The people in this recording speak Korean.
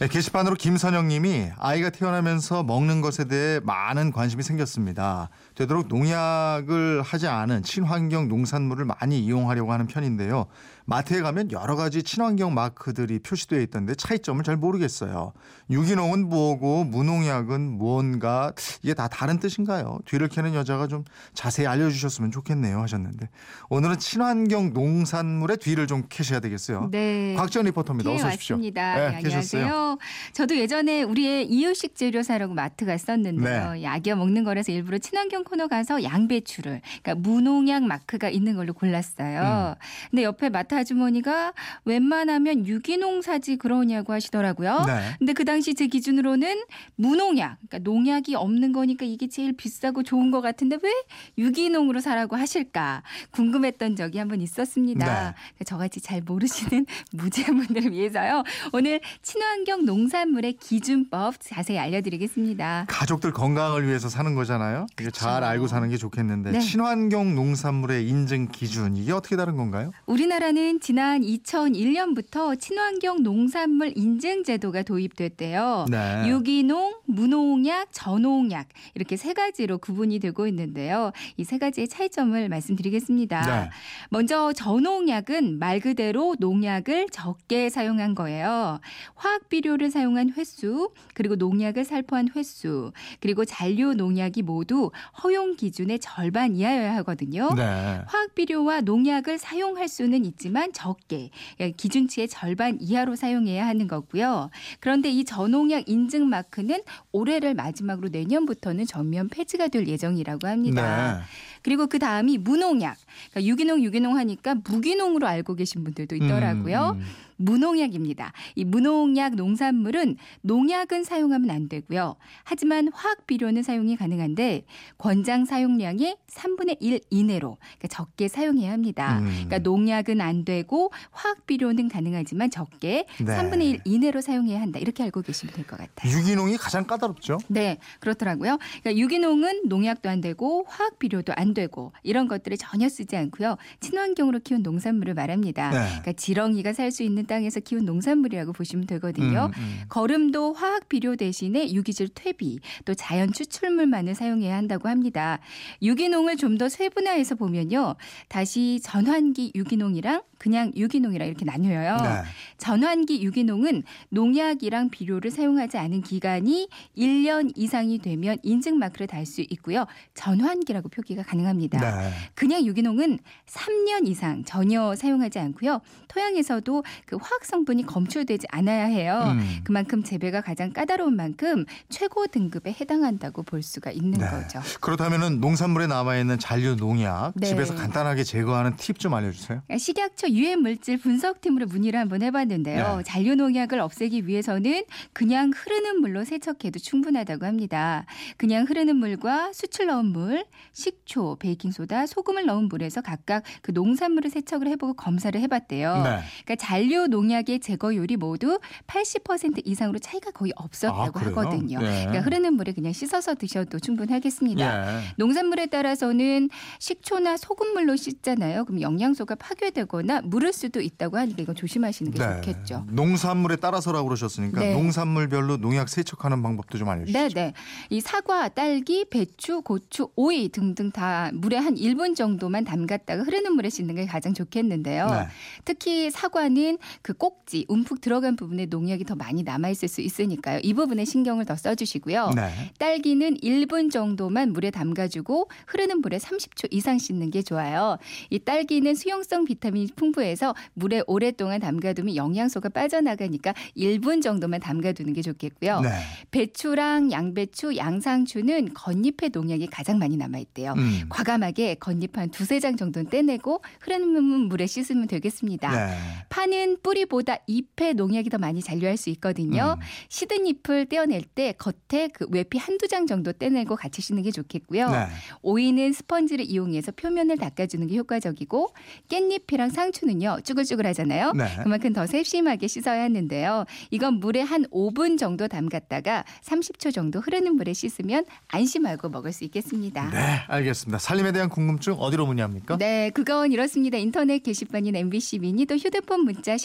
네, 게시판으로 김선영 님이 아이가 태어나면서 먹는 것에 대해 많은 관심이 생겼습니다. 되도록 농약을 하지 않은 친환경 농산물을 많이 이용하려고 하는 편인데요. 마트에 가면 여러 가지 친환경 마크들이 표시되어 있던데 차이점을 잘 모르겠어요. 유기농은 뭐고 무농약은 무언가 이게 다 다른 뜻인가요? 뒤를 캐는 여자가 좀 자세히 알려주셨으면 좋겠네요 하셨는데 오늘은 친환경 농산물의 뒤를 좀 캐셔야 되겠어요. 네. 곽지연 리포터입니다. 어서 오십시오. 왔습니다. 네, 네, 계셨어요? 안녕하세요. 저도 예전에 우리의 이유식 재료 사려고 마트 갔었는데요. 네. 약이어 먹는 거라서 일부러 친환경 코너 가서 양배추를 그러니까 무농약 마크가 있는 걸로 골랐어요. 음. 근데 옆에 마트 아주머니가 웬만하면 유기농 사지 그러냐고 하시더라고요. 네. 근데 그 당시 제 기준으로는 무농약, 그러니까 농약이 없는 거니까 이게 제일 비싸고 좋은 것 같은데 왜 유기농으로 사라고 하실까 궁금했던 적이 한 번 있었습니다. 네. 저같이 잘 모르시는 무제분들을 위해서요. 오늘 친환경 농산물의 기준법 자세히 알려드리겠습니다. 가족들 건강을 위해서 사는 거잖아요. 이게 잘 알고 사는 게 좋겠는데 네. 친환경 농산물의 인증 기준 이게 어떻게 다른 건가요? 우리나라는 지난 2001년부터 친환경 농산물 인증 제도가 도입됐대요. 네. 유기농, 무농약, 저농약 이렇게 세 가지로 구분이 되고 있는데요. 이 세 가지의 차이점을 말씀드리겠습니다. 네. 먼저 저농약은 말 그대로 농약을 적게 사용한 거예요. 화학 비료 를 사용한 횟수, 그리고 농약을 살포한 횟수, 그리고 잔류 농약이 모두 허용 기준의 절반 이하여야 하거든요. 네. 화학 비료와 농약을 사용할 수는 있지만 적게 그러니까 기준치의 절반 이하로 사용해야 하는 거고요. 그런데 이 저농약 인증 마크는 올해를 마지막으로 내년부터는 전면 폐지가 될 예정이라고 합니다. 네. 그리고 그 다음이 무농약. 그러니까 유기농 유기농 하니까 무기농으로 알고 계신 분들도 있더라고요. 음, 음. 무농약입니다. 이 무농약 농산물은 농약은 사용하면 안 되고요. 하지만 화학 비료는 사용이 가능한데 권장 사용량의 3분의 1 이내로 그러니까 적게 사용해야 합니다. 음. 그러니까 농약은 안 되고 화학 비료는 가능하지만 적게 네. 3분의 1 이내로 사용해야 한다. 이렇게 알고 계시면 될 것 같아요. 유기농이 가장 까다롭죠. 네, 그렇더라고요. 그러니까 유기농은 농약도 안 되고 화학 비료도 안 되고 이런 것들을 전혀 쓰지 않고요. 친환경으로 키운 농산물을 말합니다. 네. 그러니까 지렁이가 살 수 있는 땅에서 키운 농산물이라고 보시면 되거든요. 음, 음. 거름도 화학 비료 대신에 유기질 퇴비 또 자연 추출물만을 사용해야 한다고 합니다. 유기농을 좀 더 세분화해서 보면요. 다시 전환기 유기농이랑 그냥 유기농이랑 이렇게 나뉘어요. 네. 전환기 유기농은 농약이랑 비료를 사용하지 않은 기간이 1년 이상이 되면 인증 마크를 달 수 있고요. 전환기라고 표기가 가능합니다. 네. 그냥 유기농은 3년 이상 전혀 사용하지 않고요. 토양에서도 그 화학 성분이 검출되지 않아야 해요. 음. 그만큼 재배가 가장 까다로운 만큼 최고 등급에 해당한다고 볼 수가 있는 네. 거죠. 그렇다면은 농산물에 남아 있는 잔류 농약 네. 집에서 간단하게 제거하는 팁 좀 알려주세요. 식약처 유해 물질 분석팀으로 문의를 한번 해봤는데요. 네. 잔류 농약을 없애기 위해서는 그냥 흐르는 물로 세척해도 충분하다고 합니다. 그냥 흐르는 물과 수출 넣은 물, 식초, 베이킹소다, 소금을 넣은 물에서 각각 그 농산물을 세척을 해보고 검사를 해봤대요. 네. 그러니까 잔류 농약의 제거율이 모두 80% 이상으로 차이가 거의 없었다고 아? 하거든요. 네. 그러니까 흐르는 물에 그냥 씻어서 드셔도 충분하겠습니다. 예. 농산물에 따라서는 식초나 소금물로 씻잖아요. 그럼 영양소가 파괴되거나 물을 수도 있다고 하니까 이거 조심하시는 게 네. 좋겠죠. 농산물에 따라서라고 그러셨으니까 네. 농산물별로 농약 세척하는 방법도 좀 알려주시죠. 네, 네. 이 사과, 딸기, 배추, 고추, 오이 등등 다 물에 한 1분 정도만 담갔다가 흐르는 물에 씻는 게 가장 좋겠는데요. 네. 특히 사과는 그 꼭지, 움푹 들어간 부분에 농약이 더 많이 남아 있을 수 있으니까요. 이 부분에 신경을 더 써주시고요. 네. 딸기는 1분 정도만 물에 담가주고 흐르는 물에 30초 이상 씻는 게 좋아요. 이 딸기는 수용성 비타민이 풍부해서 물에 오랫동안 담가두면 영양소가 빠져나가니까 1분 정도만 담가두는 게 좋겠고요. 네. 배추랑 양배추, 양상추는 겉잎에 농약이 가장 많이 남아 있대요. 음. 과감하게 겉잎 한 두세 장 정도는 떼내고 흐르는 물에 씻으면 되겠습니다. 네. 파는 뿌리보다 잎에 농약이 더 많이 잔류할 수 있거든요. 음. 시든 잎을 떼어낼 때 겉에 그 외피 한두 장 정도 떼내고 같이 씻는 게 좋겠고요. 네. 오이는 스펀지를 이용해서 표면을 닦아주는 게 효과적이고 깻잎이랑 상추는요 쭈글쭈글하잖아요. 네. 그만큼 더 세심하게 씻어야 하는데요. 이건 물에 한 5분 정도 담갔다가 30초 정도 흐르는 물에 씻으면 안심하고 먹을 수 있겠습니다. 네, 알겠습니다. 살림에 대한 궁금증 어디로 문의합니까? 네, 그건 이렇습니다. 인터넷 게시판인 MBC 미니 또 휴대폰 문자